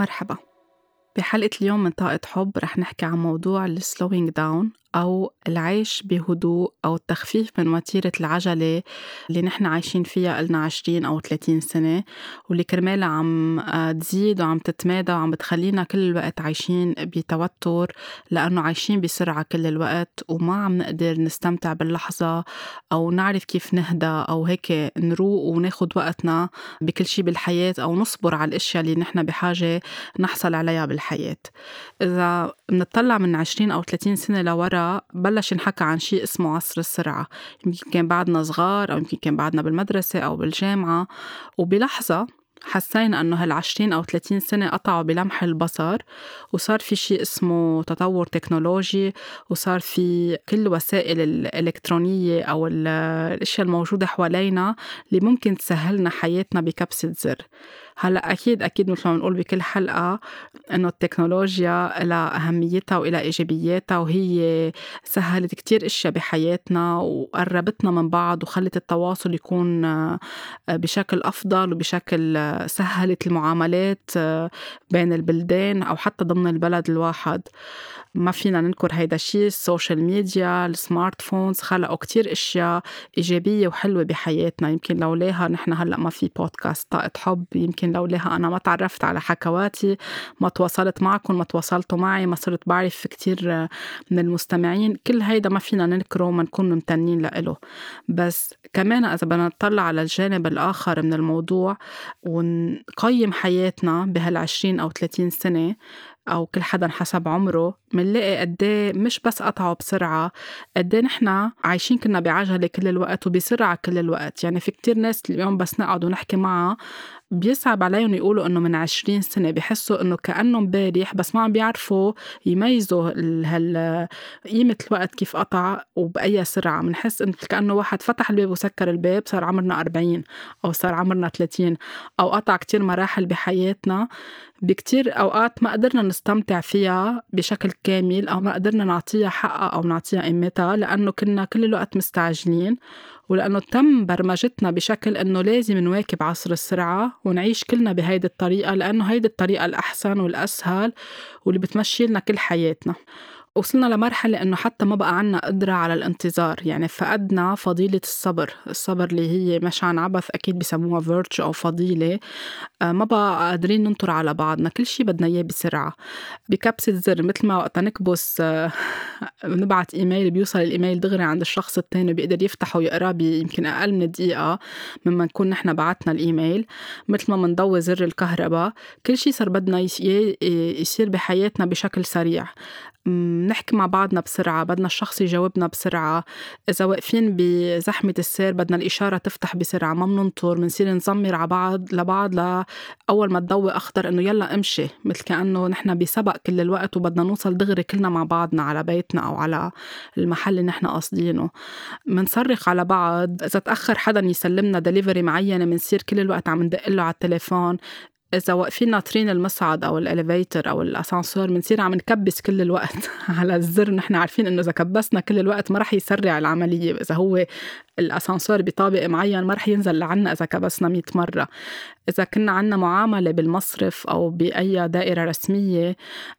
مرحبا. بحلقة اليوم من طاقة حب رح نحكي عن موضوع ال slowing down أو العيش بهدوء أو التخفيف من وتيرة العجلة اللي نحن عايشين فيها إلنا عشرين أو 30 سنة واللي كرمالها عم آه، تزيد وعم تتمادى وعم بتخلينا كل الوقت عايشين بتوتر لأنه عايشين بسرعة كل الوقت وما عم نقدر نستمتع باللحظة أو نعرف كيف نهدى أو هيك نروق وناخد وقتنا بكل شي بالحياة أو نصبر على الأشياء اللي نحن بحاجة نحصل عليها بالحياة. إذا بنطلع من 20 أو 30 سنة لورا بلش ينحكى عن شيء اسمه عصر السرعة. يمكن كان بعدنا صغار أو يمكن كان بعدنا بالمدرسة أو بالجامعة. وبلحظة حسينا إنه هالعشرين أو 30 سنة قطعوا بلمح البصر وصار في شيء اسمه تطور تكنولوجي وصار في كل وسائل الإلكترونية أو الأشياء الموجودة حوالينا اللي ممكن تسهلنا حياتنا بكبسة زر. هلأ أكيد أكيد مثل ما بنقول بكل حلقة إنه التكنولوجيا لها أهميتها والها إيجابياتها وهي سهلت كتير أشياء بحياتنا وقربتنا من بعض وخلت التواصل يكون آه، بشكل أفضل وبشكل آه، سهلت المعاملات آه، بين البلدان أو حتى ضمن البلد الواحد. ما فينا ننكر هيدا الشيء ال social media ال smart phones خلقوا كتير أشياء إيجابية وحلوة بحياتنا. يمكن لولاها نحن هلأ ما في بودكاست طاقة حب يمكن لولاها أنا ما تعرفت على حكواتي ما تواصلت معكم ما تواصلتوا معي ما صرت بعرف كتير من المستمعين. كل هيدا ما فينا ننكره وما نكون ممتنين لإله. بس كمان إذا بدنا نطلع على الجانب الآخر من الموضوع ونقيم حياتنا بهالعشرين أو 30 سنة أو كل حدا حسب عمره منلاقي قد إيه مش بس قطعوا بسرعة قد إيه نحن عايشين كنا بعجلة كل الوقت وبسرعة كل الوقت. يعني في كتير ناس اليوم بس نقعد ونحكي معها بيصعب عليهم يقولوا إنه من عشرين سنة بحسوا إنه كأنه امبارح بس ما عم بيعرفوا يميزوا هال قيمة الوقت كيف قطع وبأي سرعة. بنحس انه كأنه واحد فتح الباب وسكر الباب صار عمرنا 40 أو صار عمرنا 30 أو قطع كتير مراحل بحياتنا. بكتير أوقات ما قدرنا نستمتع فيها بشكل كامل أو ما قدرنا نعطيها حقها أو نعطيها قيمتها لأنه كنا كل الوقت مستعجلين. ولأنه تم برمجتنا بشكل إنه لازم نواكب عصر السرعة ونعيش كلنا بهيدي الطريقة لأنه هيدي الطريقة الأحسن والأسهل واللي بتمشي لنا كل حياتنا. وصلنا لمرحلة إنه حتى ما بقى عنا قدرة على الانتظار. يعني فقدنا فضيلة الصبر. الصبر اللي هي مش عن عبث أكيد بسموها فيرتش أو فضيلة. آه، ما بقى قادرين ننطر على بعضنا. كل شي بدنا إياه بسرعة. بكبسة زر مثل ما وقتا نكبس آه، نبعت إيميل بيوصل الإيميل دغري عند الشخص التاني بيقدر يفتحه ويقراه بيمكن أقل من دقيقة مما نكون نحن بعتنا الإيميل. مثل ما منضوي زر الكهرباء. كل شي صار بدنا يصير بحياتنا بشكل سريع. نحكي مع بعضنا بسرعة بدنا الشخص يجاوبنا بسرعة. إذا واقفين بزحمة السير بدنا الإشارة تفتح بسرعة ما بننطر بنصير نزمر على بعض لبعض لأول ما تضوي أخضر إنه يلا امشي. مثل كأنه نحن بسبق كل الوقت وبدنا نوصل دغري كلنا مع بعضنا على بيتنا أو على المحل اللي نحن قاصدينه. منصرخ على بعض إذا تأخر حدا يسلمنا دليفري معينة بنصير كل الوقت عم ندق له على التليفون. إذا واقفين ناطرين المصعد أو ال elevator أو الأسانسور بنصير عم نكبس كل الوقت على الزر. نحن عارفين إنه إذا كبسنا كل الوقت ما رح يسرع العملية. إذا هو الأسانسور بطابق معين ما رح ينزل لعنا إذا كبسنا 100 مرة. إذا كنا عنا معاملة بالمصرف أو بأي دائرة رسمية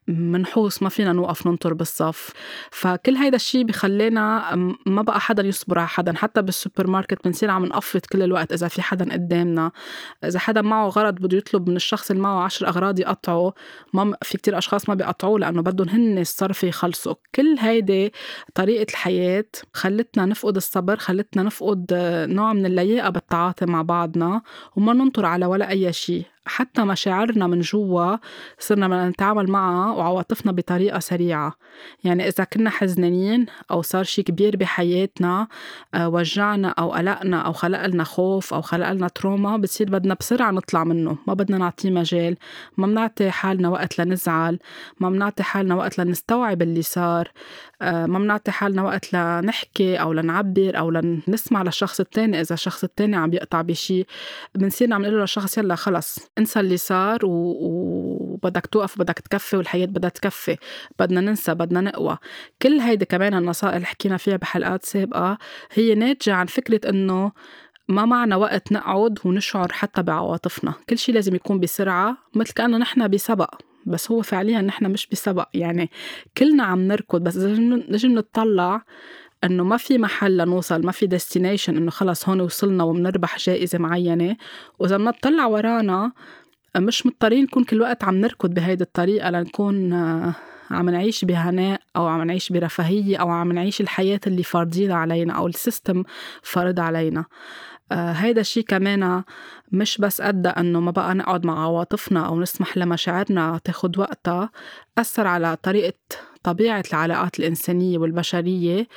منحوس ما فينا نوقف ننطر بالصف. فكل هيدا الشيء بخلينا ما بقى حدا يصبر على حدا. حتى بالسوبر ماركت بنصير عم نقفط كل الوقت إذا في حدا قدامنا. إذا حدا معه غرض بده يطلب من الشخص اللي معه عشر أغراض يقطعه ما في كتير أشخاص ما بيقطعوه لأنه بدهم هن الصرف يخلصوا. كل هيدي طريقة الحياة خلتنا نفقد الصبر خلتنا نفقد نوع من اللياقة بالتعاطي مع بعضنا وما ننطر على ولا أي شيء. حتى مشاعرنا من جوا صرنا بدنا نتعامل معها وعواطفنا بطريقة سريعة. يعني إذا كنا حزنانين أو صار شي كبير بحياتنا آه، وجعنا أو قلقنا أو خلق لنا خوف أو خلق لنا تروما بتصير بدنا بسرعة نطلع منه. ما بدنا نعطيه مجال. ما بنعطي حالنا وقت لنزعل. ما بنعطي حالنا وقت لنستوعب اللي صار. آه، ما بنعطي حالنا وقت لنحكي أو لنعبر أو لنسمع للشخص التاني إذا الشخص التاني عم يقطع بشي. بنصير عم نقول للشخص يلا خلص. انسى اللي صار. وبدك توقف بدك تكفي والحياة بدها تكفي. بدنا ننسى بدنا نقوى. كل هيدي كمان النصائح اللي حكينا فيها بحلقات سابقة هي ناتجة عن فكرة إنه ما معنا وقت نقعد ونشعر حتى بعواطفنا. كل شيء لازم يكون بسرعة مثل كأنه نحن بسبق بس هو فعليا نحن مش بسبق. يعني كلنا عم نركض بس لازم نطلع إنه ما في محل لنوصل ما في ديستنيشن إنه خلص هون وصلنا وبنربح جائزة معينة. وإذا بنطلع ورانا مش مضطرين نكون كل وقت عم نركض بهيدي الطريقة لنكون آه، عم نعيش بهناء أو عم نعيش برفاهية أو عم نعيش الحياة اللي فارضينها علينا أو السيستم فرض علينا. آه هيدا الشيء كمان مش بس أدى أنه ما بقى نقعد مع عواطفنا أو نسمح لمشاعرنا تاخد وقتها أثر على طريقة طبيعة العلاقات الإنسانية والبشرية.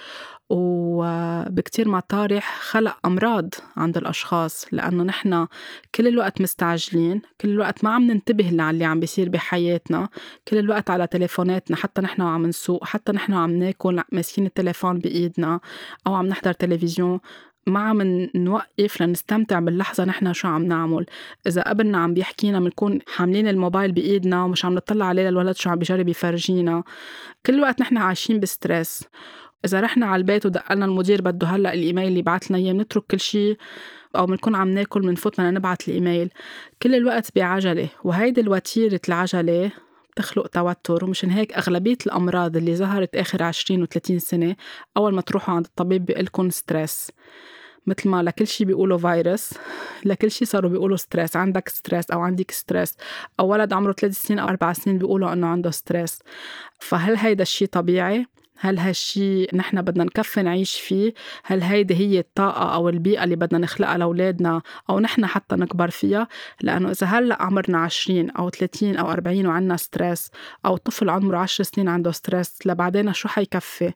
وبكتير مطارح خلق أمراض عند الأشخاص لأنه نحن كل الوقت مستعجلين كل الوقت ما عم ننتبه للي عم بيصير بحياتنا كل الوقت على تليفوناتنا حتى نحن عم نسوق حتى نحن عم ناكل ماسكين التليفون بإيدنا أو عم نحضر تلفزيون. ما عم نوقف لنستمتع باللحظة نحن شو عم نعمل. إذا ابننا عم بيحكينا بنكون حاملين الموبايل بإيدنا ومش عم نطلع عليه للولد شو عم بيجرب يفرجينا. كل وقت نحن عايشين بستريس. إذا رحنا على البيت ودقلنا المدير بده هلأ الإيميل اللي بعت لنا إياه بنترك كل شيء أو بنكون عم ناكل بنفوت بدنا نبعت الإيميل. كل الوقت بعجلة وهيدي الوتيرة العجلة بتخلق توتر ومشان هيك أغلبية الأمراض اللي ظهرت آخر 20 و 30 سنة أول ما تروحوا عند الطبيب بيقلكن stress. مثل ما لكل شيء بيقولوا فيروس لكل شيء صاروا بيقولوا stress عندك stress أو عندك stress أو ولد عمره ثلاث سنين أو أربع سنين بيقولوا إنه عنده stress. فهل هيدا الشيء طبيعي؟ هل هالشي نحن بدنا نكفي نعيش فيه؟ هل هيدي هي الطاقة أو البيئة اللي بدنا نخلقها لأولادنا أو نحن حتى نكبر فيها؟ لأنه إذا هلأ عمرنا 20 أو 30 أو 40 وعنا stress أو طفل عمره 10 سنين عنده stress لبعدين شو حيكفي؟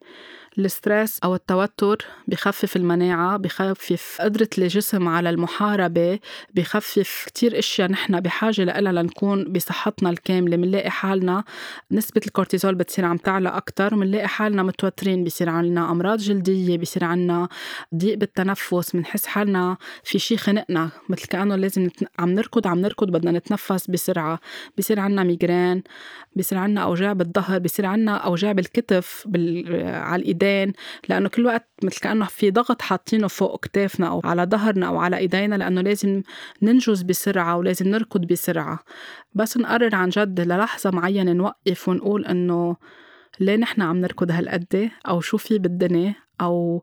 ال stress أو التوتر بخفف المناعة بخفف قدرة الجسم على المحاربة بخفف كتير أشياء نحن بحاجة لها لنكون بصحتنا الكاملة منلاقي حالنا نسبة الكورتيزول بتصير عم تعلى أكتر ومنلاقي حالنا متوترين بصير عنا أمراض جلدية بصير عنا ضيق بالتنفس بنحس حالنا في شي خنقنا مثل كأنه لازم نتن... عم نركض عم نركض بدنا نتنفس بسرعة بصير عنا ميجرين بصير عنا أوجاع بالظهر بصير عنا أوجاع بالكتف بال... على الإيدين إيدين لأنه كل وقت مثل كأنه في ضغط حاطينه فوق كتافنا أو على ظهرنا أو على إيدينا لأنه لازم ننجز بسرعة ولازم نركض بسرعة. بس نقرر عن جد للحظة معينة نوقف ونقول إنه ليه نحن عم نركض هالقد أو شو في بالدنيا؟ أو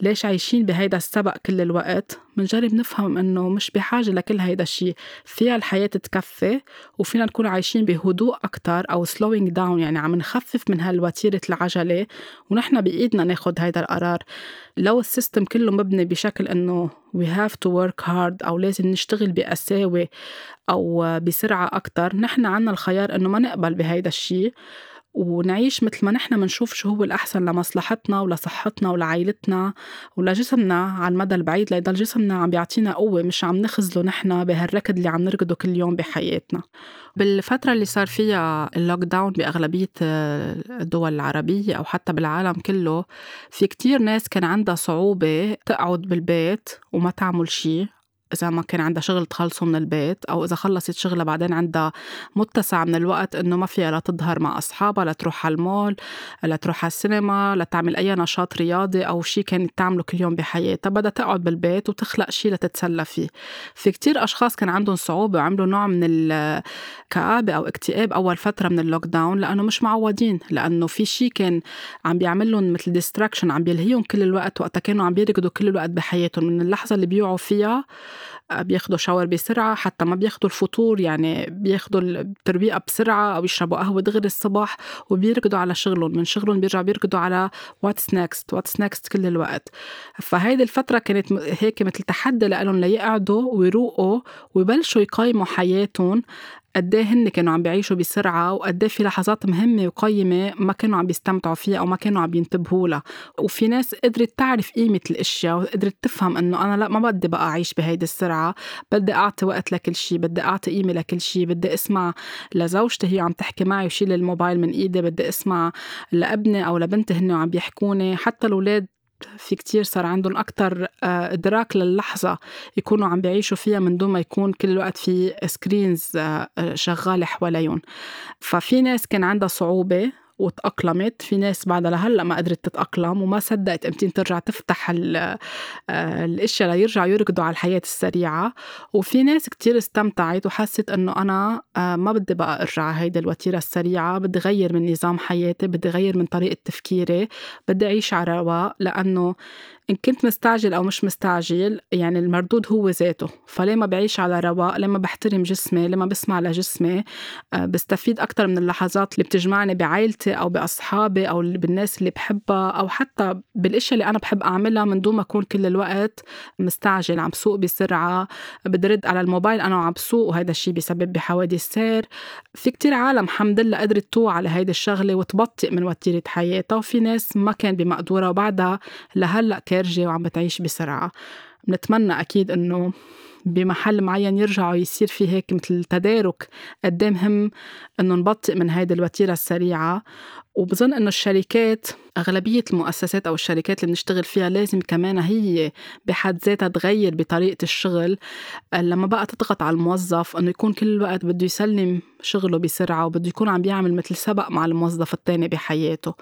ليش عايشين بهيدا السبق كل الوقت؟ منجرب نفهم إنه مش بحاجة لكل هيدا الشيء فيها الحياة تكفي وفينا نكون عايشين بهدوء أكتر أو slowing down يعني عم نخفف من هالوتيرة العجلة ونحن بإيدنا ناخد هيدا القرار. لو السيستم كله مبني بشكل إنه we have to work hard أو لازم نشتغل بقساوة أو بسرعة أكتر نحن عنا الخيار إنه ما نقبل بهيدا الشيء ونعيش مثل ما نحن بنشوف شو هو الأحسن لمصلحتنا ولصحتنا ولعائلتنا ولجسمنا على المدى البعيد ليضل جسمنا عم بيعطينا قوة مش عم نخزله نحن بهالركض اللي عم نركضه كل يوم بحياتنا. بالفترة اللي صار فيها اللوك داون بأغلبية الدول العربية أو حتى بالعالم كله في كتير ناس كان عندها صعوبة تقعد بالبيت وما تعمل شي. إذا ما كان عندها شغل تخلصه من البيت أو إذا خلصت شغلها بعدين عندها متسع من الوقت إنه ما فيها لا تظهر مع أصحابها لا تروح على المول لا تروح على السينما لا تعمل أي نشاط رياضي أو شيء كانت تعمله كل يوم بحياتها. بدها تقعد بالبيت وتخلق شيء لتتسلى فيه. في كتير أشخاص كان عندهم صعوبة وعملوا نوع من الكآبة أو اكتئاب أول فترة من ال lockdown لأنه مش معودين لأنه في شيء كان عم بيعمل لهم مثل distraction عم بيلهيهم كل الوقت وقتها كانوا عم بيركضوا كل الوقت بحياتهم. من اللحظة اللي بيوعوا فيها بياخدوا shower بسرعة حتى ما بياخدوا الفطور يعني بياخدوا الترويقة بسرعة أو يشربوا قهوة دغري الصبح وبيركضوا على شغلهم. من شغلهم بيرجعوا بيركضوا على what's next what's next كل الوقت. فهيدي الفترة كانت هيك مثل تحدي لهم ليقعدوا ويروقوا ويبلشوا يقيموا حياتهم قد إيه هن كانوا عم بيعيشوا بسرعة وقد إيه في لحظات مهمة وقيمة ما كانوا عم بيستمتعوا فيها أو ما كانوا عم ينتبهوا لها. وفي ناس قدرت تعرف قيمة الأشياء وقدرت تفهم إنه أنا لأ ما بدي بقى أعيش بهيدي السرعة بدي أعطي وقت لكل شيء بدي أعطي قيمة لكل شيء بدي أسمع لزوجتي هي عم تحكي معي وشيل الموبايل من إيدي بدي أسمع لأبني أو لبنتي هن عم بيحكوني حتى الأولاد في كتير صار عندهم أكتر آه، إدراك للحظة يكونوا عم بيعيشوا فيها من دون ما يكون كل الوقت في سكرينز آه، آه، شغالة حواليهم. ففي ناس كان عندها صعوبة وتأقلمت. في ناس بعدها لهلأ ما قدرت تتأقلم وما صدقت إمتى ترجع تفتح آه، الأشياء ليرجعوا يركضوا على الحياة السريعة. وفي ناس كتير استمتعت وحست إنه أنا آه، ما بدي بقى أرجع هيدي الوتيرة السريعة. بدي غير من نظام حياتي بدي غير من طريقة تفكيري. بدي أعيش على رواق لأنه إن كنت مستعجل أو مش مستعجل يعني المردود هو ذاته. فليه ما بعيش على رواق؟ لما بحترم جسمي؟ لما بسمع لجسمي؟ آه، بستفيد أكتر من اللحظات اللي بتجمعني بعائلتي أو بأصحابي أو بالناس اللي بحبها أو حتى بالأشياء اللي أنا بحب أعملها من دون ما أكون كل الوقت مستعجل عم سوق بسرعة بدي رد على الموبايل أنا وعم بسوق وهذا الشيء بيسبب بحوادث سير. في كتير عالم الحمد لله قدرت توعى على هيدي الشغلة وتبطئ من وتيرة حياتها وفي ناس ما كان بمقدورة وبعدها لهلأ خارجة وعم بتعيش بسرعة. بنتمنى أكيد إنه بمحل معين يرجعوا يصير في هيك مثل تدارك قد إيه مهم إنه نبطئ من هيدي الوتيرة السريعة. وبظن إنه الشركات أغلبية المؤسسات أو الشركات اللي بنشتغل فيها لازم كمان هي بحد ذاتها تغير بطريقة الشغل. لما بقى تضغط على الموظف إنه يكون كل الوقت بده يسلم شغله بسرعة وبده يكون عم بيعمل مثل سبق مع الموظف الثاني بحياته.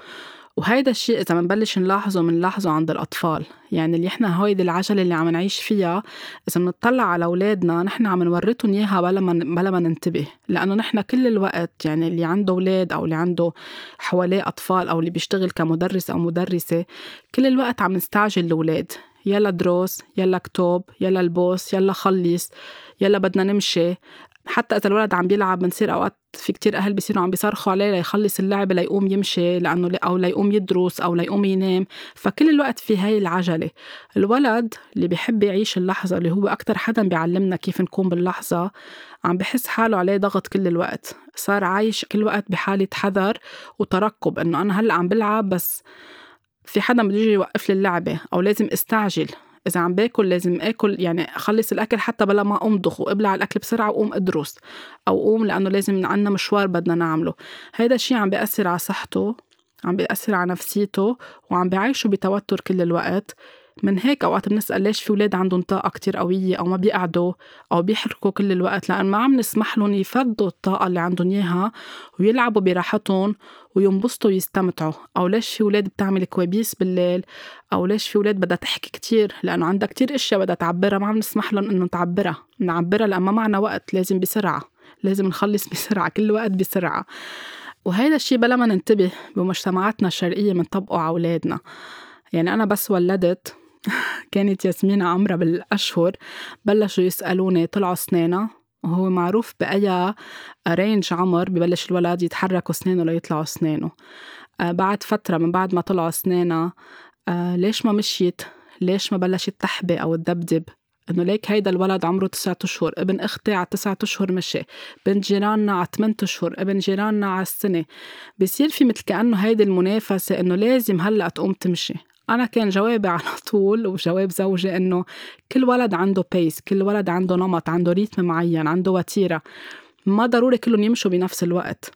وهيدا الشيء إذا بنبلش نلاحظه بنلاحظه عند الأطفال. يعني اللي إحنا هيدي العجلة اللي عم نعيش فيها إذا بنطلع على أولادنا نحن عم نورطهم إياها بلا ما بلا ما ننتبه. لأنه نحن كل الوقت يعني اللي عنده أولاد أو اللي عنده حواليه أطفال أو اللي بيشتغل كمدرس أو مدرسة كل الوقت عم نستعجل الأولاد. يلا دروس يلا كتب يلا البوس يلا خلص يلا بدنا نمشي. حتى إذا الولد عم بيلعب بنصير أوقات في كتير أهل بيصيروا عم بيصرخوا عليه ليخلص اللعبه ليقوم يمشي لأنه أو ليقوم يدرس أو ليقوم ينام. فكل الوقت في هاي العجلة. الولد اللي بيحب يعيش اللحظة اللي هو أكثر حدا بيعلمنا كيف نكون باللحظة عم بحس حاله عليه ضغط كل الوقت. صار عايش كل وقت بحالة حذر وترقب إنه أنا هلأ عم بلعب بس في حدا بده يجي يوقف لي اللعبة أو لازم أستعجل. إذا عم باكل لازم آكل يعني أخلص الأكل حتى بلا ما امضخ وإبلع الأكل بسرعة وأقوم أدرس أو قوم لأنه لازم عنا مشوار بدنا نعمله. هيدا الشيء عم بيأثر على صحته عم بيأثر على نفسيته وعم بيعيشه بتوتر كل الوقت. من هيك أوقات بنسأل ليش في أولاد عندهم طاقة كتير قوية أو ما بيقعدوا أو بيحركوا كل الوقت لأن ما عم نسمح لهم يفضوا الطاقة اللي عندهم إياها ويلعبوا براحتهم وينبسطوا ويستمتعوا. أو ليش في أولاد بتعمل كوابيس بالليل؟ أو ليش في أولاد بدها تحكي كتير؟ لأنه عندها كتير إشياء بدها تعبرها ما عم نسمح لهم إنه تعبرها نعبرها لأن ما معنا وقت لازم بسرعة لازم نخلص بسرعة كل وقت بسرعة. وهيدا الشيء بلا ما ننتبه بمجتمعاتنا الشرقية بنطبقه على أولادنا. يعني أنا بس ولدت كانت ياسمين عمرها بالأشهر بلشوا يسألوني طلعوا أسنانها وهو معروف بأي رينج عمر ببلش الولد يتحركوا أسنانه ليطلعوا أسنانه آه بعد فترة من بعد ما طلعوا أسنانها آه ليش ما مشيت؟ ليش ما بلشت تحبي أو تدبدب إنه ليك هيدا الولد عمره تسعة أشهر ابن أختي على تسعة أشهر مشي بنت جيراننا على ثمانية أشهر ابن جيراننا على السنة. بصير في مثل كأنه هيدي المنافسة إنه لازم هلأ تقوم تمشي. أنا كان جوابي على طول وجواب زوجي إنه كل ولد عنده pace كل ولد عنده نمط عنده rythme معين عنده وتيرة. ما ضروري كلهم يمشوا بنفس الوقت.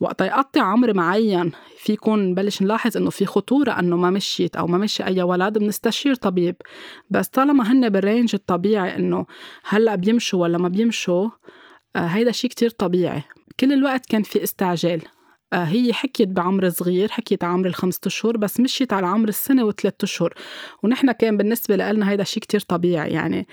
وقت يقطع عمر معين فيكون نبلش نلاحظ إنه في خطورة إنه ما مشيت أو ما مشي أي ولد بنستشير طبيب. بس طالما هن بال range الطبيعي إنه هلأ بيمشوا ولا ما بيمشوا آه هيدا شيء كتير طبيعي. كل الوقت كان في استعجال. هي حكيت بعمر صغير حكيت عمر الخمسة أشهر بس مشيت على عمر السنة وثلاثة أشهر. ونحن كان بالنسبة لنا هيدا شيء كتير طبيعي يعني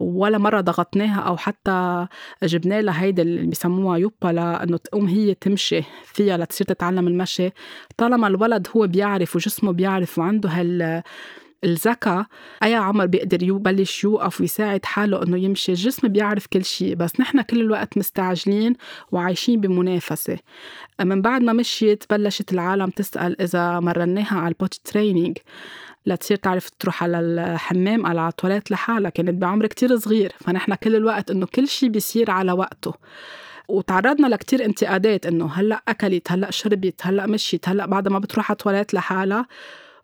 ولا مرة ضغطناها أو حتى جبنا لها هيدا اللي بيسموها يوبا لأنه تقوم هي تمشي فيها لتصير تتعلم المشي. طالما الولد هو بيعرف وجسمه بيعرف وعنده هال الذكاء أي عمر بيقدر يبلش يوقف ويساعد حاله إنه يمشي الجسم بيعرف كل شيء بس نحن كل الوقت مستعجلين وعايشين بمنافسة. من بعد ما مشيت بلشت العالم تسأل إذا مرناها على ال potty training لتصير تعرف تروح على الحمام على التواليت لحالها كانت بعمر كتير صغير. فنحن كل الوقت إنه كل شيء بيصير على وقته. وتعرضنا لكتير انتقادات إنه هلأ أكلت هلأ شربت هلأ مشيت هلأ بعد ما بتروح على التواليت لحالها.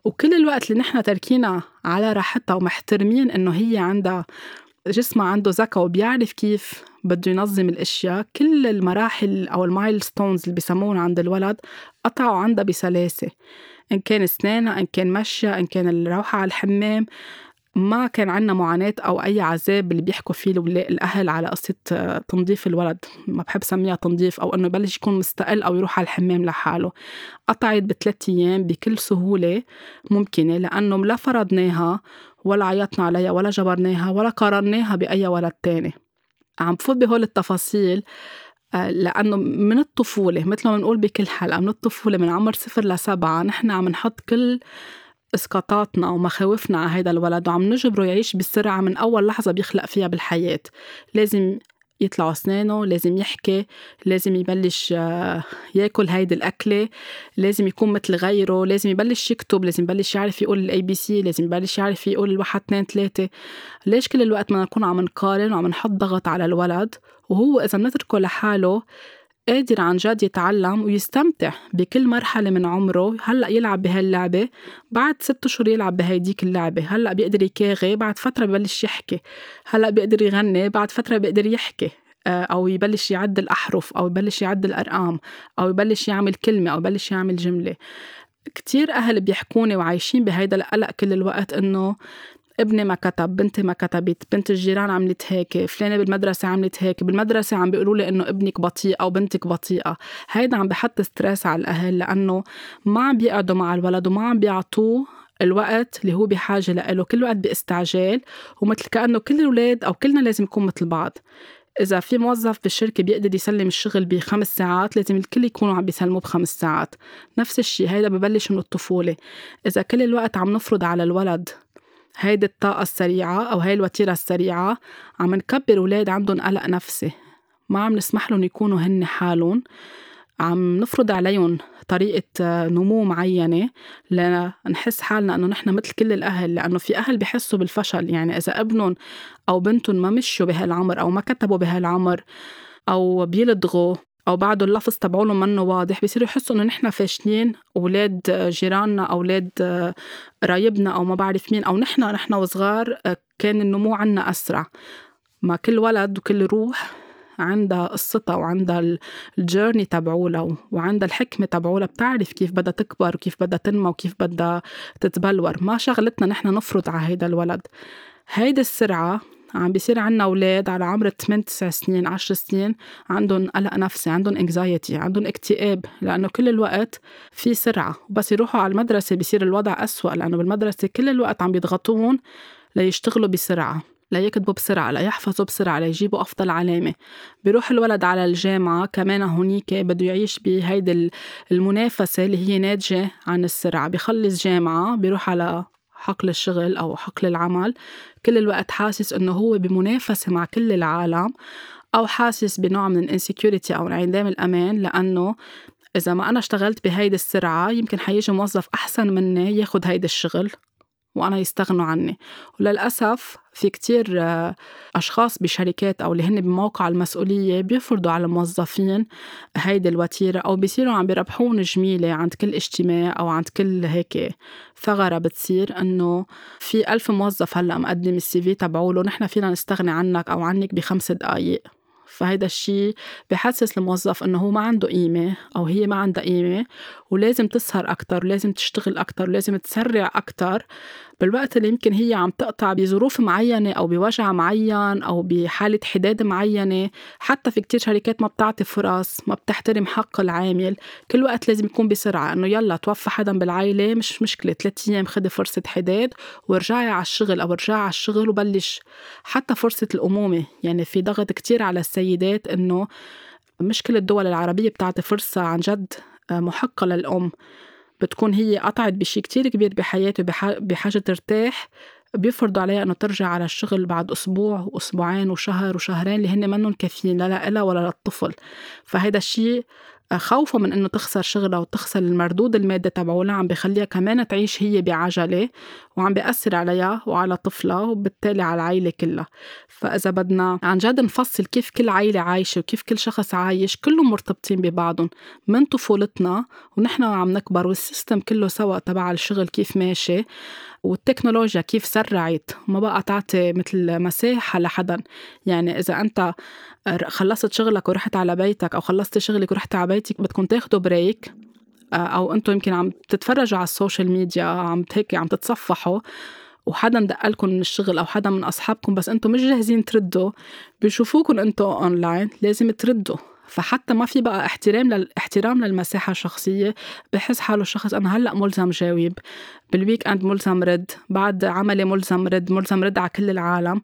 وكل الوقت اللي نحن تركينا على راحتها ومحترمين إنه هي عندها جسمها عنده ذكاء وبيعرف كيف بده ينظم الأشياء كل المراحل أو ال milestones اللي بيسموهم عند الولد قطعوا عندها بسلاسة. إن كان اسنانها إن كان مشيها إن كان الروحه على الحمام. ما كان عنا معاناة أو أي عذاب اللي بيحكوا فيه الأهل على قصة آه، تنظيف الولد. ما بحب سميها تنظيف أو إنه يبلش يكون مستقل أو يروح على الحمام لحاله. قطعت بثلاث أيام بكل سهولة ممكنة لأنه لا فرضناها ولا عيطنا عليها ولا جبرناها ولا قارناها بأي ولد تاني. عم بفوت بهول التفاصيل آه، لأنه من الطفولة مثل ما بنقول بكل حلقة من الطفولة من عمر صفر لسبعة نحن عم نحط كل إسقاطاتنا ومخاوفنا على هيدا الولد وعم نجبره يعيش بسرعة من أول لحظة بيخلق فيها بالحياة. لازم يطلعوا أسنانه لازم يحكي لازم يبلش آه، ياكل هيدي الأكلة لازم يكون مثل غيره لازم يبلش يكتب لازم يبلش يعرف يقول ال ABC لازم يبلش يعرف يقول الواحد اثنين ثلاثة. ليش كل الوقت بدنا نكون عم نقارن وعم نحط ضغط على الولد؟ وهو إذا بنتركه لحاله قادر عن جد يتعلم ويستمتع بكل مرحلة من عمره. هلأ يلعب بهاللعبة بعد ست أشهر يلعب بهيديك اللعبة. هلأ بيقدر يكاغي بعد فترة ببلش يحكي. هلأ بيقدر يغني بعد فترة بيقدر يحكي. آه، أو يبلش يعد الأحرف أو يبلش يعد الأرقام أو يبلش يعمل كلمة أو يبلش يعمل جملة. كتير أهل بيحكوني وعايشين بهيدا القلق كل الوقت إنه ابني ما كتب بنتي ما كتبت بنت الجيران عملت هيك فلانة بالمدرسة عملت هيك بالمدرسة عم بيقولوا لي إنه ابنك بطيء أو بنتك بطيئة. هيدا عم بحط ستريس على الأهل لأنه ما عم بيقعدوا مع الولد وما عم بيعطوه الوقت اللي هو بحاجة له كل وقت باستعجال ومثل كأنه كل الأولاد أو كلنا لازم نكون مثل بعض. إذا في موظف بالشركة بيقدر يسلم الشغل بخمس ساعات لازم الكل يكونوا عم بيسلموه بخمس ساعات. نفس الشيء هيدا ببلش من الطفولة. إذا كل الوقت عم نفرض على الولد هيدي الطاقة السريعة أو هاي الوتيرة السريعة عم نكبر أولاد عندهم قلق نفسي. ما عم نسمح لهم يكونوا هن حالهم. عم نفرض عليهم طريقة نمو معينة لنحس حالنا إنه نحن مثل كل الأهل لأنه في أهل بحسوا بالفشل. يعني إذا ابنهم أو بنتهم ما مشوا بهالعمر أو ما كتبوا بهالعمر أو بيلدغوا أو بعده اللفظ تبعولهم منه واضح. بصيروا يحسوا إنه نحن فاشلين أولاد جيراننا أولاد قرايبنا أو ما بعرف مين أو نحن نحن وصغار كان النمو عنا أسرع. ما كل ولد وكل روح عندها قصتها وعندها الجيرني تبعولها وعندها الحكمة تبعولها. بتعرف كيف بدها تكبر وكيف بدها تنمى وكيف بدها تتبلور. ما شغلتنا نحن نفرض على هيدا الولد. هيدي السرعة عم بيصير عنا أولاد على عمر 8 9 سنين 10 سنين عندهم قلق نفسي عندهم انكزايتي عندهم اكتئاب لأنه كل الوقت في سرعة. بس يروحوا على المدرسة بيصير الوضع أسوأ لأنه بالمدرسة كل الوقت عم بيضغطون ليشتغلوا بسرعة ليكتبوا بسرعة ليحفظوا بسرعة ليجيبوا أفضل علامة. بيروح الولد على الجامعة كمان هونيك بده يعيش بهيدي المنافسة اللي هي ناتجة عن السرعة. بيخلص جامعة بيروح على حقل الشغل أو حقل العمل كل الوقت حاسس إنه هو بمنافسة مع كل العالم أو حاسس بنوع من الانسكيورتي أو انعدام الأمان لأنه إذا ما أنا اشتغلت بهيدي السرعة يمكن حيجي موظف أحسن مني ياخد هيدا الشغل. وأنا يستغنوا عني. وللأسف في كتير آه، أشخاص بشركات أو اللي هن بموقع المسؤولية بيفرضوا على الموظفين هيدي الوتيرة أو بيصيروا عم بيربحون جميلة عند كل اجتماع أو عند كل هيك ثغرة بتصير إنه في ألف موظف هلأ مقدم السي في تبعوله نحن فينا نستغني عنك أو عنك بخمس دقايق. فهيدا الشيء بحسس الموظف إنه هو ما عنده قيمة أو هي ما عندها قيمة ولازم تسهر أكثر ولازم تشتغل أكثر ولازم تسرع أكثر بالوقت اللي يمكن هي عم تقطع بظروف معينة أو بوجع معين أو بحالة حداد معينة حتى في كتير شركات ما بتعطي فرص ما بتحترم حق العامل. كل وقت لازم يكون بسرعة إنه يلا توفى حدا بالعائلة مش مشكلة ثلاث أيام خدي فرصة حداد وارجعي على الشغل أو ارجعي على الشغل وبلش. حتى فرصة الأمومة يعني في ضغط كتير على السيدات إنه مش كل الدول العربية بتعطي فرصة عن جد آه، محقة للأم. بتكون هي قطعت بشي كتير كبير بحياتها بحاجة ترتاح. بيفرضوا عليها إنه ترجع على الشغل بعد أسبوع وأسبوعين وشهر وشهرين اللي هن منهم كافيين لا لها ولا للطفل. فهيدا الشيء خوفه من إنه تخسر شغلها وتخسر المردود المادي تبعولها عم بخليها كمان تعيش هي بعجلة وعم بيأثر عليها وعلى طفلها وبالتالي على العائله كلها. فإذا بدنا عن جد نفصل كيف كل عائله عايشة وكيف كل شخص عايش كلهم مرتبطين ببعضهم من طفولتنا ونحن عم نكبر وال system كله سوا تبع الشغل كيف ماشي. والتكنولوجيا كيف سرعت ما بقى تعطي مثل مساحة لحدا. يعني إذا أنت خلصت شغلك ورحت على بيتك أو خلصت شغلك ورحت على بيتك بدكم تاخدوا break أو أنتم يمكن عم تتفرجوا على ال social media عم هيك عم تتصفحوا وحدا دقلكم من الشغل أو حدا من أصحابكم بس أنتم مش جاهزين تردوا. بيشوفوكم أنتم اونلاين لازم تردوا. فحتى ما في بقى احترام للاحترام للمساحة الشخصية بحس حاله الشخص أنا هلأ ملزم جاوب. بال weekend ملزم رد بعد عملي ملزم رد ملزم رد على كل العالم.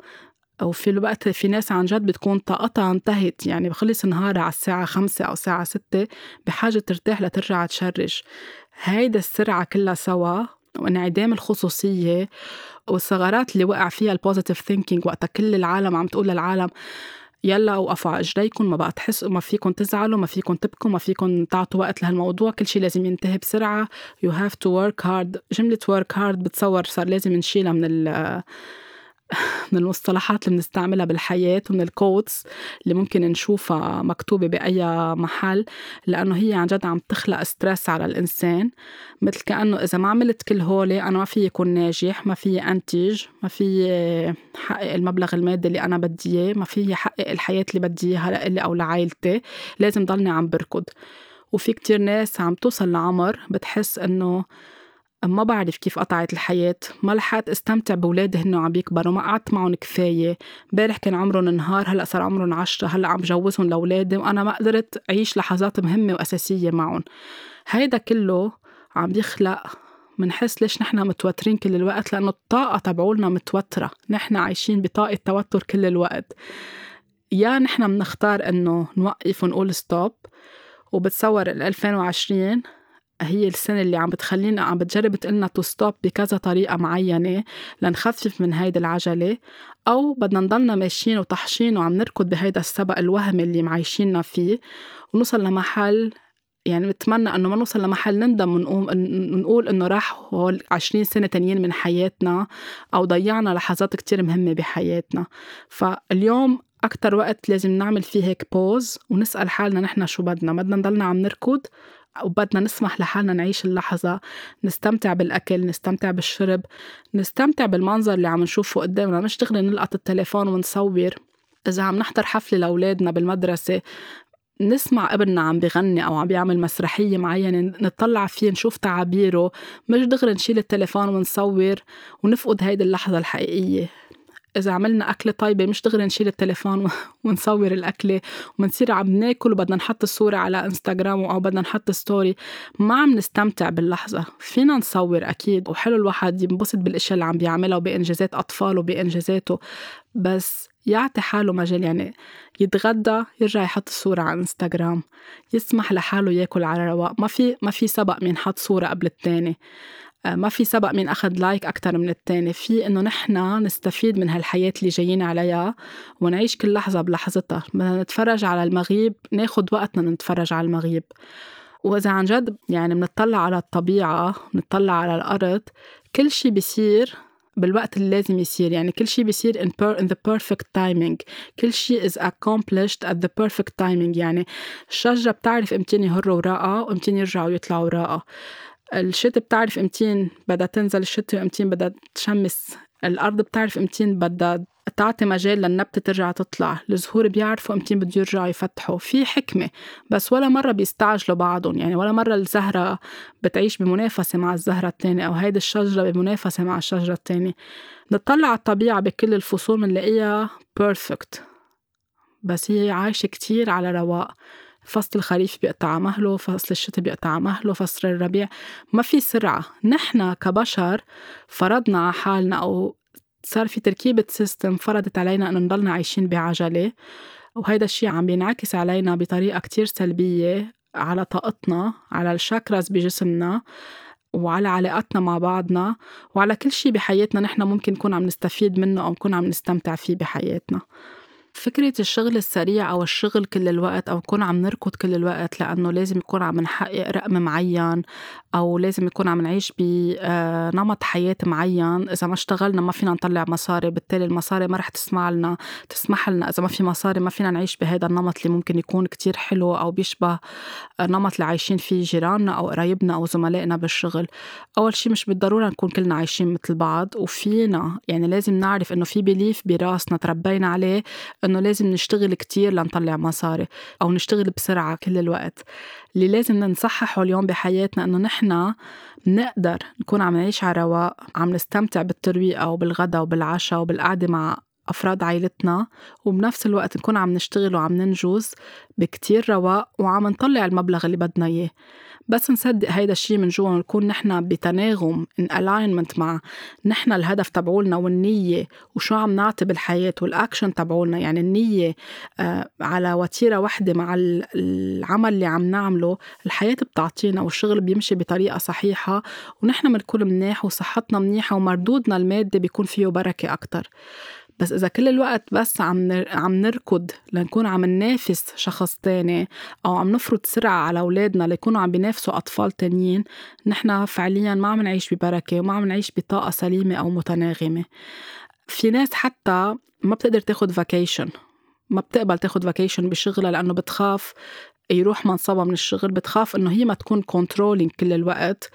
وفي الوقت في ناس عن جد بتكون طاقتها انتهت يعني بخلص نهارها على الساعة خمسة أو الساعة ستة بحاجة ترتاح لترجع تشرج هيدا السرعة كلها سوا وانعدام الخصوصية والثغرات اللي وقع فيها ال positive thinking وقتها كل العالم عم تقول للعالم يلا وقفوا على اجريكم ما بقى تحسوا ما فيكم تزعلوا ما فيكم تبكوا ما فيكم تعطوا وقت لهالموضوع كل شيء لازم ينتهي بسرعة. you have to work hard جملة work hard بتصور صار لازم نشيلها من ال من المصطلحات اللي بنستعملها بالحياة ومن ال quotes اللي ممكن نشوفها مكتوبة بأي محل لأنه هي عن جد عم تخلق stress على الإنسان. مثل كأنه إذا ما عملت كل هولي أنا ما في يكون ناجح ما في أنتج ما في حقق المبلغ المادي اللي أنا بدي إياه ما في حقق الحياة اللي بدي إياها لإلي أو لعائلتي. لازم ضلني عم بركض. وفي كتير ناس عم توصل لعمر بتحس إنه ما بعرف كيف قطعت الحياة. ما لحقت استمتع بولادي هن عم بيكبروا. ما قعدت معهم كفاية. امبارح كان عمرهم نهار هلأ صار عمرهم عشرة. هلأ عم جوزهم لأولادي. وأنا ما قدرت أعيش لحظات مهمة وأساسية معهم. هيدا كله عم بيخلق منحس ليش نحن متوترين كل الوقت؟ لأنه الطاقة تبعولنا متوترة. نحن عايشين بطاقة توتر كل الوقت. يا نحن منختار إنه نوقف ونقول stop وبتصور ال 2020 هي السنة اللي عم بتخلينا عم بتجرب تقلنا to stop بكذا طريقة معينة لنخفف من هيدي العجلة أو بدنا نضلنا ماشيين وطحشين وعم نركض بهيدا السبق الوهمي اللي معيشيننا فيه ونوصل لمحل يعني بتمنى إنه ما نوصل لمحل نندم ونقوم نقول إنه راح هول 20 سنة تانيين من حياتنا أو ضيعنا لحظات كتير مهمة بحياتنا. فاليوم أكتر وقت لازم نعمل فيه هيك بوز ونسأل حالنا نحن شو بدنا. بدنا نضلنا عم نركض وبدنا نسمح لحالنا نعيش اللحظة نستمتع بالأكل نستمتع بالشرب نستمتع بالمنظر اللي عم نشوفه قدامنا. مش دغري نلقط التليفون ونصور. إذا عم نحضر حفلة لأولادنا بالمدرسة نسمع ابننا عم بغني أو عم بيعمل مسرحية معينة نطلع فيه نشوف تعابيره. مش دغري نشيل التليفون ونصور ونفقد هيدي اللحظة الحقيقية. إذا عملنا أكلة طيبة مش دغري نشيل التليفون ونصور الأكلة ومنصير عم ناكل وبدنا نحط الصورة على إنستغرام أو بدنا نحط ستوري ما عم نستمتع باللحظة فينا نصور أكيد وحلو الواحد ينبسط بالأشياء اللي عم بيعملها وبإنجازات أطفاله وبإنجازاته بس يعطي حاله مجال يعني يتغدى يرجع يحط صورة على إنستغرام يسمح لحاله ياكل على رواق ما في ما في سبق مين حط صورة قبل التاني. ما في سبق مين أخذ لايك أكتر من التاني. في إنه نحن نستفيد من هالحياة اللي جايين عليها ونعيش كل لحظة بلحظتها. بدنا نتفرج على المغيب ناخد وقتنا نتفرج على المغيب. وإذا عن جد يعني بنطلع على الطبيعة بنطلع على الأرض كل شي بيصير بالوقت اللي لازم يصير. يعني كل شيء بيصير in, per, in the perfect timing. كل شيء is accomplished at the perfect timing. يعني الشجرة بتعرف امتين يهروا وراءها وامتين يرجعوا يطلعوا وراءها. الشتاء بتعرف امتين بدها تنزل الشتاء وامتين بدها تشمس. الأرض بتعرف امتين بدها تعطي مجال للنبتة ترجع تطلع. الزهور بيعرفوا امتين بده يرجعوا يفتحوا. في حكمة بس ولا مرة بيستعجلوا بعضهم. يعني ولا مرة الزهرة بتعيش بمنافسة مع الزهرة التانية أو هيدي الشجرة بمنافسة مع الشجرة التانية. نطلع على الطبيعة بكل الفصول بنلاقيها perfect بس هي عايشة كتير على رواق. فصل الخريف بيقطع ع مهله فصل الشتاء بيقطع ع مهله فصل الربيع. ما في سرعة. نحن كبشر فرضنا على حالنا أو صار في تركيبة system فرضت علينا أنه نضلنا عايشين بعجلة. وهيدا الشيء عم بينعكس علينا بطريقة كتير سلبية على طاقتنا على ال chakras بجسمنا وعلى علاقاتنا مع بعضنا وعلى كل شيء بحياتنا نحن ممكن نكون عم نستفيد منه أو نكون عم نستمتع فيه بحياتنا. فكرة الشغل السريع أو الشغل كل الوقت أو نكون عم نركض كل الوقت لأنه لازم يكون عم نحقق رقم معين أو لازم يكون عم نعيش بنمط حياة معين. إذا ما اشتغلنا ما فينا نطلع مصاري بالتالي المصاري ما رح تسمع لنا تسمح لنا. إذا ما في مصاري ما فينا نعيش بهذا النمط اللي ممكن يكون كتير حلو أو بيشبه النمط اللي عايشين فيه جيراننا أو قرايبنا أو زملائنا بالشغل. أول شيء مش بالضرورة نكون كلنا عايشين مثل بعض وفينا. يعني لازم نعرف إنه في بليف براسنا تربينا عليه إنه لازم نشتغل كتير لنطلع مصاري أو نشتغل بسرعة كل الوقت. اللي لازم نصححه اليوم بحياتنا إنه نحن نقدر نكون عم نعيش على رواق عم نستمتع بالترويقة وبالغدا وبالعشاء وبالقعدة مع أفراد عائلتنا وبنفس الوقت نكون عم نشتغل وعم ننجز بكتير رواق وعم نطلع المبلغ اللي بدنا إياه. بس نصدق هيدا الشيء من جوا ونكون نحن بتناغم in alignment مع نحن الهدف تبعولنا والنية وشو عم نعطي بالحياة والاكشن تبعولنا. يعني النية آه على وتيرة وحدة مع العمل اللي عم نعمله الحياة بتعطينا والشغل بيمشي بطريقة صحيحة ونحن بنكون مناح وصحتنا منيحة ومردودنا المادي بيكون فيه بركة أكتر. بس إذا كل الوقت بس عم عم نركض لنكون عم ننافس شخص تاني أو عم نفرض سرعة على أولادنا ليكونوا عم بينافسوا أطفال تانيين نحن فعليا ما عم نعيش ببركة وما عم نعيش بطاقة سليمة أو متناغمة. في ناس حتى ما بتقدر تاخد vacation ما بتقبل تاخد vacation بشغلها لأنه بتخاف يروح منصبها من الشغل بتخاف إنه هي ما تكون controlling كل الوقت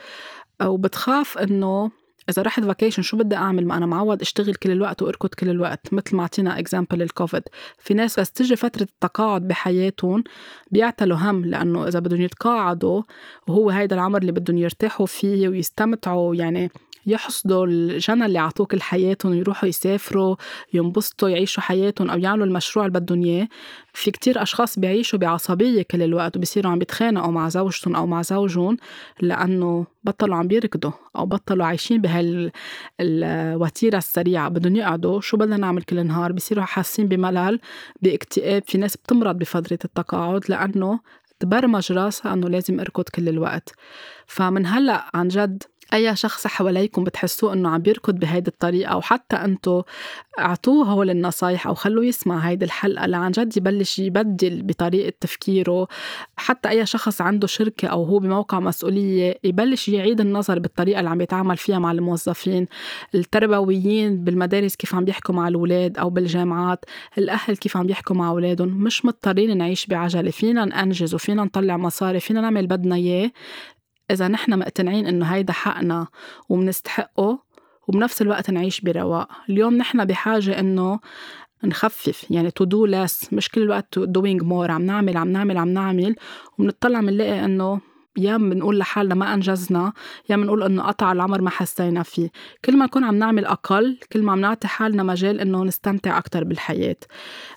وبتخاف إنه إذا رحت vacation شو بدي أعمل؟ ما أنا معود أشتغل كل الوقت وأركض كل الوقت مثل ما اعطينا example الكوفيد في ناس بس تجي فترة التقاعد بحياتهم بيعتلوا هم لأنه إذا بدهم يتقاعدوا وهو هيدا العمر اللي بدهم يرتاحوا فيه ويستمتعوا يعني يحصدوا الجنى اللي عطوا كل حياتهم ويروحوا يسافروا ينبسطوا يعيشوا حياتهم أو يعملوا المشروع اللي بدهم إياه. في كتير أشخاص بيعيشوا بعصبية كل الوقت وبصيروا عم بيتخانقوا مع زوجتهم أو مع زوجهم لأنه بطلوا عم بيركضوا أو بطلوا عايشين بهالوتيرة السريعة. بدهم يقعدوا شو بدنا نعمل كل النهار بصيروا حاسين بملل باكتئاب. في ناس بتمرض بفترة التقاعد لأنه تبرمج راسها أنه لازم أركض كل الوقت. فمن هلأ عن جد أي شخص حواليكم بتحسوه إنه عم بيركض بهيدي الطريقة وحتى أنتم أعطوه هول النصايح أو خلوه يسمع هيدي الحلقة لعن جد يبلش يبدل بطريقة تفكيره. حتى أي شخص عنده شركة أو هو بموقع مسؤولية يبلش يعيد النظر بالطريقة اللي عم يتعامل فيها مع الموظفين التربويين بالمدارس كيف عم بيحكوا مع الأولاد أو بالجامعات الأهل كيف عم بيحكوا مع أولادهم. مش مضطرين نعيش بعجلة فينا ننجز وفينا نطلع مصاري فينا نعمل بدنا إياه. إذا نحن مقتنعين إنه هيدا حقنا ومنستحقه وبنفس الوقت نعيش برواق اليوم نحن بحاجة إنه نخفف يعني to do less مش كل الوقت doing more عم نعمل عم نعمل عم نعمل. وبنطلع بنلاقي إنه يا بنقول لحالنا ما أنجزنا يا بنقول إنه قطع العمر ما حسينا فيه. كل ما نكون عم نعمل أقل كل ما عم نعطي حالنا مجال إنه نستمتع أكثر بالحياة.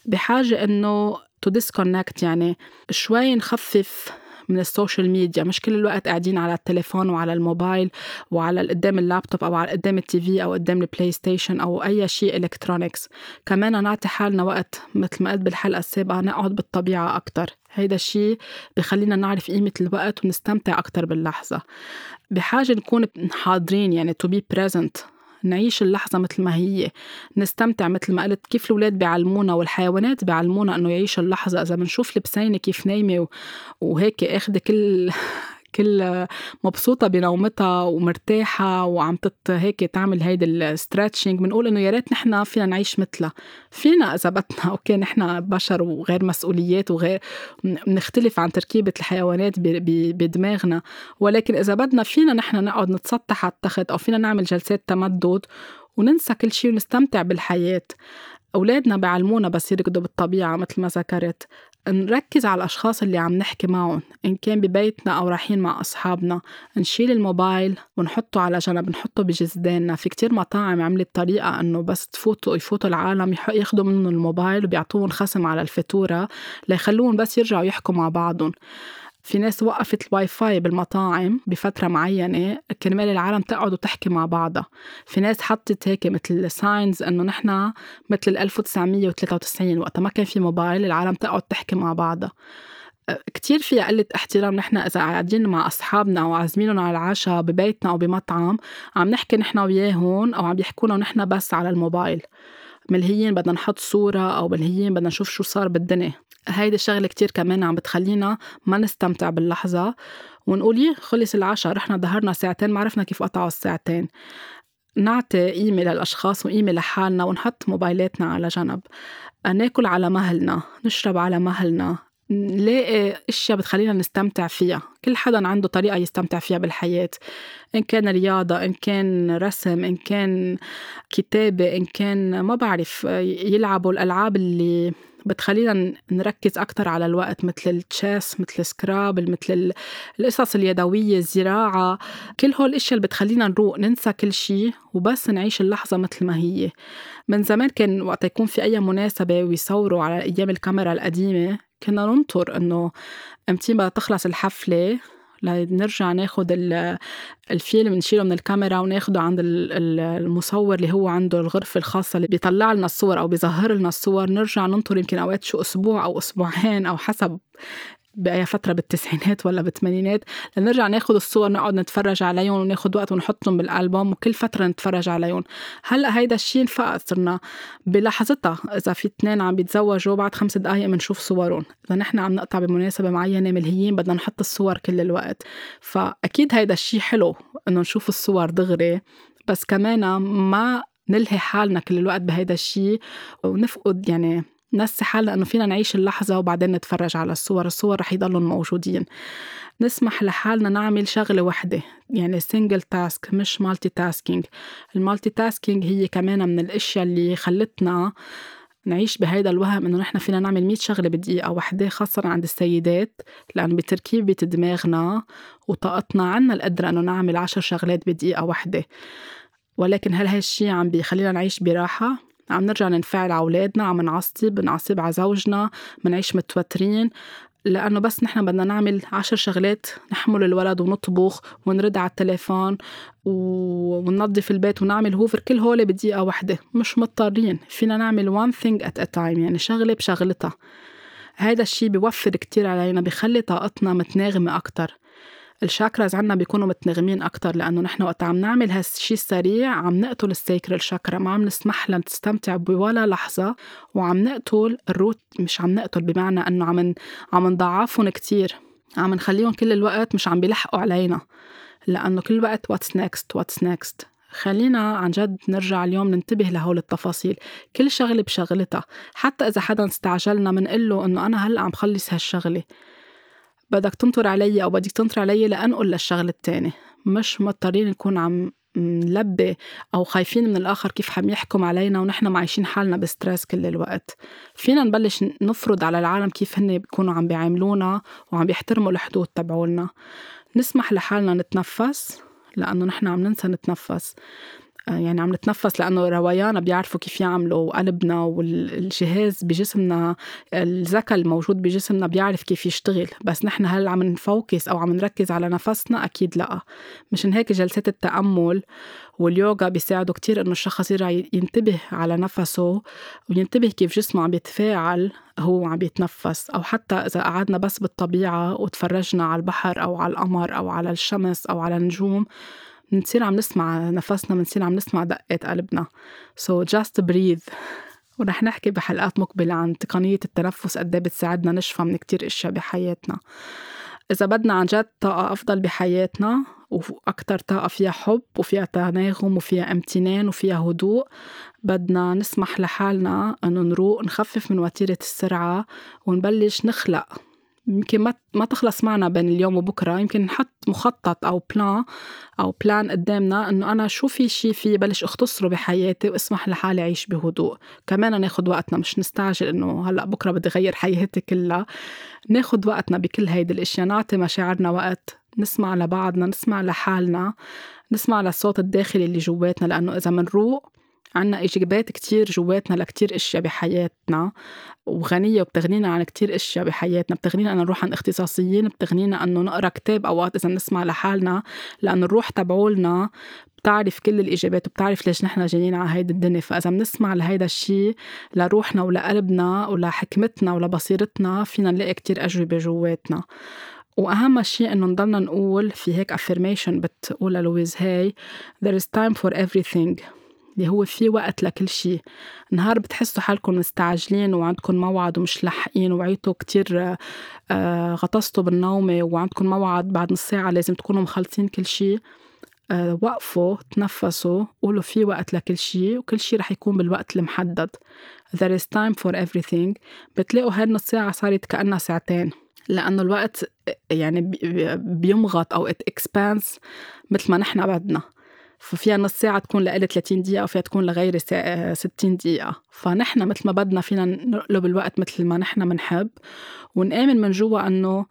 بحاجة إنه to disconnect يعني شوي نخفف من ال social media. مش كل الوقت قاعدين على التليفون وعلى الموبايل وعلى قدام اللابتوب أو على قدام ال TV أو قدام ال PlayStation أو أي شيء electronics كمان نعطي حالنا وقت مثل ما قلت بالحلقة السابقة نقعد بالطبيعة أكثر هيدا الشيء بخلينا نعرف قيمة الوقت ونستمتع أكتر باللحظة. بحاجة نكون حاضرين يعني to be present نعيش اللحظة مثل ما هي نستمتع مثل ما قلت كيف الأولاد بيعلمونا والحيوانات بيعلمونا إنه يعيشوا اللحظة؟ إذا بنشوف البسينة كيف نايمة وهيك أخذ كل كل مبسوطة بنومتها ومرتاحة وعم تت هيك تعمل هيدي الستريتشنج بنقول إنه يا ريت نحن فينا نعيش مثلها. فينا إذا بدنا أوكي نحن بشر وغير مسؤوليات وغير بنختلف عن تركيبة الحيوانات بدماغنا. ولكن إذا بدنا فينا نحن نقعد نتسطح على التخت أو فينا نعمل جلسات تمدد وننسى كل شيء ونستمتع بالحياة. أولادنا بيعلمونا بس يركضوا بالطبيعة مثل ما ذكرت. نركز على الأشخاص اللي عم نحكي معهم إن كان ببيتنا أو رايحين مع أصحابنا نشيل الموبايل ونحطه على جنب نحطه بجزداننا. في كتير مطاعم عملت طريقة إنه بس تفوتوا يفوتوا العالم ياخدوا منهم الموبايل وبيعطوهم خصم على الفاتورة ليخلوهم بس يرجعوا يحكوا مع بعضهم. في ناس وقفت الواي فاي بالمطاعم بفترة معينة كرمال العالم تقعد وتحكي مع بعضها. في ناس حطت هيك مثل signs إنه نحن مثل 1993 وقتها ما كان في موبايل العالم تقعد تحكي مع بعضها. كتير فيها قلة احترام نحن إذا قاعدين مع أصحابنا أو عازمينهم على العشاء ببيتنا أو بمطعم عم نحكي نحن وياهم أو عم يحكونا ونحن بس على الموبايل. ملهيين بدنا نحط صورة أو ملهيين بدنا نشوف شو صار بالدنيا. هيدي الشغلة كتير كمان عم بتخلينا ما نستمتع باللحظة. ونقول يه خلص العشاء رحنا ظهرنا ساعتين ما عرفنا كيف قطعوا الساعتين. نعطي قيمة للأشخاص وقيمة لحالنا ونحط موبايلاتنا على جنب. ناكل على مهلنا نشرب على مهلنا نلاقي أشياء بتخلينا نستمتع فيها. كل حدا عنده طريقة يستمتع فيها بالحياة. إن كان رياضة إن كان رسم إن كان كتابة إن كان ما بعرف يلعبوا الألعاب اللي بتخلينا نركز أكتر على الوقت مثل ال chess مثل Scrabble مثل القصص اليدوية الزراعة. كل هول الأشياء اللي بتخلينا نروق ننسى كل شيء وبس نعيش اللحظة مثل ما هي. من زمان كان وقت يكون في أي مناسبة ويصوروا على أيام الكاميرا القديمة كنا ننطر إنه إمتى بدها تخلص الحفلة لنرجع ناخد الفيلم نشيله من الكاميرا وناخده عند المصور اللي هو عنده الغرفة الخاصة اللي بيطلع لنا الصور أو بيظهر لنا الصور. نرجع ننطر يمكن أوقات شو أسبوع أو أسبوعين أو حسب بأي فترة بالتسعينات ولا بالثمانينات لنرجع ناخد الصور نقعد نتفرج عليهم وناخد وقت ونحطهم بالألبوم وكل فترة نتفرج عليهم. هلأ هيدا الشيء انفقد صرنا بلحظتها. إذا في اثنين عم بيتزوجوا بعد خمس دقايق بنشوف صورهم. إذا نحن عم نقطع بمناسبة معينة ملهيين بدنا نحط الصور كل الوقت. فأكيد هيدا الشيء حلو إنه نشوف الصور دغري بس كمان ما نلهي حالنا كل الوقت بهيدا الشيء ونفقد يعني ننسى حالنا إنه فينا نعيش اللحظة وبعدين نتفرج على الصور الصور رح يضلوا موجودين. نسمح لحالنا نعمل شغلة وحدة يعني single task مش multitasking ال multitasking هي كمان من الأشياء اللي خلتنا نعيش بهيدا الوهم إنه نحن فينا نعمل 100 شغلة بدقيقة واحدة خاصة عند السيدات لأنه بتركيبه دماغنا وطاقتنا عنا القدرة إنه نعمل 10 شغلات بدقيقة واحدة ولكن هل هالشي عم بيخلينا نعيش براحة؟ عم نرجع ننفعل على أولادنا عم نعصب نعصب على زوجنا منعيش متوترين. لأنه بس نحن بدنا نعمل عشر شغلات نحمل الولد ونطبخ ونرد على التليفون وننظف البيت ونعمل هوفر كل هول بدقيقة واحدة. مش مضطرين. فينا نعمل one thing at a time يعني شغلة بشغلتها. هيدا الشي بيوفر كتير علينا بخلي طاقتنا متناغمة أكتر. ال chakras عنا بيكونوا متنغمين أكتر لأنه نحن وقت عم نعمل هالشي السريع عم نقتل ال sacral chakra ما عم نسمح لها تستمتع بولا لحظة وعم نقتل ال root مش عم نقتل بمعنى أنه عم عم نضعفهم كتير عم نخليهم كل الوقت مش عم بيلحقوا علينا. لأنه كل وقت what's next what's next خلينا عن جد نرجع اليوم ننتبه لهول التفاصيل كل شغلة بشغلتها. حتى إذا حدا استعجلنا منقول له إنه أنا هلأ عم خلص هالشغلة. بدك تنطر علي أو بدك تنطر علي لأنقل للشغل التاني. مش مضطرين نكون عم نلبي أو خايفين من الآخر كيف عم يحكم علينا ونحن معيشين حالنا بستريس كل الوقت. فينا نبلش نفرض على العالم كيف هن بيكونوا عم بيعاملونا وعم بيحترموا الحدود تبعولنا. نسمح لحالنا نتنفس لأنه نحن عم ننسى نتنفس. يعني عم نتنفس لأنه روايانا بيعرفوا كيف يعملوا قلبنا والجهاز بجسمنا الذكاء الموجود بجسمنا بيعرف كيف يشتغل. بس نحن هل عم نفوكس أو عم نركز على نفسنا؟ أكيد لأ. مشان هيك جلسات التأمل واليوغا بيساعدوا كتير إنه الشخص يرجع ينتبه على نفسه وينتبه كيف جسمه عم يتفاعل هو عم يتنفس. أو حتى إذا قعدنا بس بالطبيعة وتفرجنا على البحر أو على القمر أو على الشمس أو على النجوم بنصير عم نسمع نفسنا بنصير عم نسمع دقات قلبنا. So just breathe. ورح نحكي بحلقات مقبلة عن تقنية التنفس قد إيه بتساعدنا نشفى من كتير إشياء بحياتنا. إذا بدنا عن جد طاقة أفضل بحياتنا وأكتر طاقة فيها حب وفيها تناغم وفيها امتنان وفيها هدوء بدنا نسمح لحالنا أنه نروق نخفف من وتيرة السرعة ونبلش نخلق. يمكن ما ما تخلص معنا بين اليوم وبكرة. يمكن نحط مخطط أو بلان أو بلان قدامنا إنه أنا شو في شيء في بلش أختصره بحياتي وأسمح لحالي أعيش بهدوء. كمان ناخد وقتنا مش نستعجل إنه هلأ بكرة بدي اغير حياتي كلها. ناخد وقتنا بكل هيدي الأشياء نعطي مشاعرنا وقت نسمع لبعضنا نسمع لحالنا نسمع للصوت الداخلي اللي جواتنا لأنه إذا منروق عنا إجابات كتير جواتنا لكتير أشياء بحياتنا وغنية وبتغنينا عن كتير أشياء بحياتنا بتغنينا أن نروح عند اختصاصيين بتغنينا أنه نقرأ كتاب أوقات إذا نسمع لحالنا لأنه الروح تبعولنا بتعرف كل الإجابات وبتعرف ليش نحن جايين على هيدي الدنيا. فإذا بنسمع لهيدا الشيء لروحنا ولقلبنا ولحكمتنا ولبصيرتنا فينا نلاقي كتير أجوبة جواتنا. وأهم شيء إنه نضلنا نقول في هيك affirmation بتقولها لويز هاي there is time for everything. اللي هو في وقت لكل شيء نهار بتحسوا حالكم مستعجلين وعندكم موعد ومش لاحقين وعيتوا كتير آه، غطستوا بالنومة وعندكم موعد بعد نص ساعة لازم تكونوا مخلصين كل شيء آه، وقفوا تنفسوا قولوا في وقت لكل شيء وكل شيء رح يكون بالوقت المحدد. There is time for everything. بتلاقوا هاي النص ساعة صارت كأنها ساعتين. لأنه الوقت يعني بيمغط أو it expands مثل ما نحن بدنا ففيها نص ساعة تكون لإلي 30 دقيقة وفيها تكون لغيري 60 دقيقة. فنحن مثل ما بدنا فينا نقلب الوقت مثل ما نحن منحب ونآمن من جوا أنه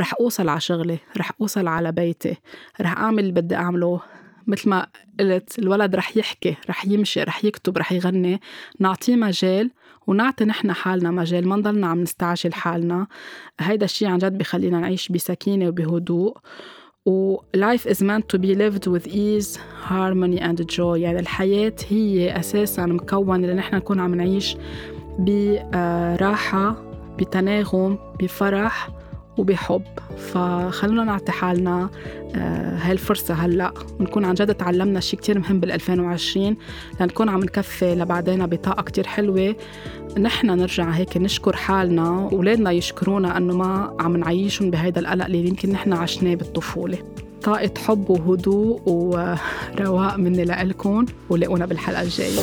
رح أوصل على شغلي رح أوصل على بيتي رح أعمل اللي بدي أعمله. مثل ما قلت الولد رح يحكي رح يمشي رح يكتب رح يغني. نعطيه مجال ونعطي نحن حالنا مجال. ما نضلنا عم نستعجل حالنا هيدا الشيء عن جد بخلينا نعيش بسكينة وبهدوء. و life is meant to be lived with ease, harmony and joy. يعني الحياة هي أساسا مكونة اللي نحن نكون عم نعيش براحة بتناغم بفرح. وبحب. فخلونا نعطي حالنا آه، هاي الفرصة هلأ ونكون عن جد تعلمنا شيء كتير مهم بال 2020 لنكون عم نكفي لبعدين بطاقة كتير حلوة. نحن نرجع هيك نشكر حالنا وولادنا يشكرونا أنه ما عم نعيشهم بهيدا القلق اللي يمكن نحن عشناه بالطفولة. طاقة حب وهدوء ورواق مني لإلكم ولاقونا بالحلقة الجاية.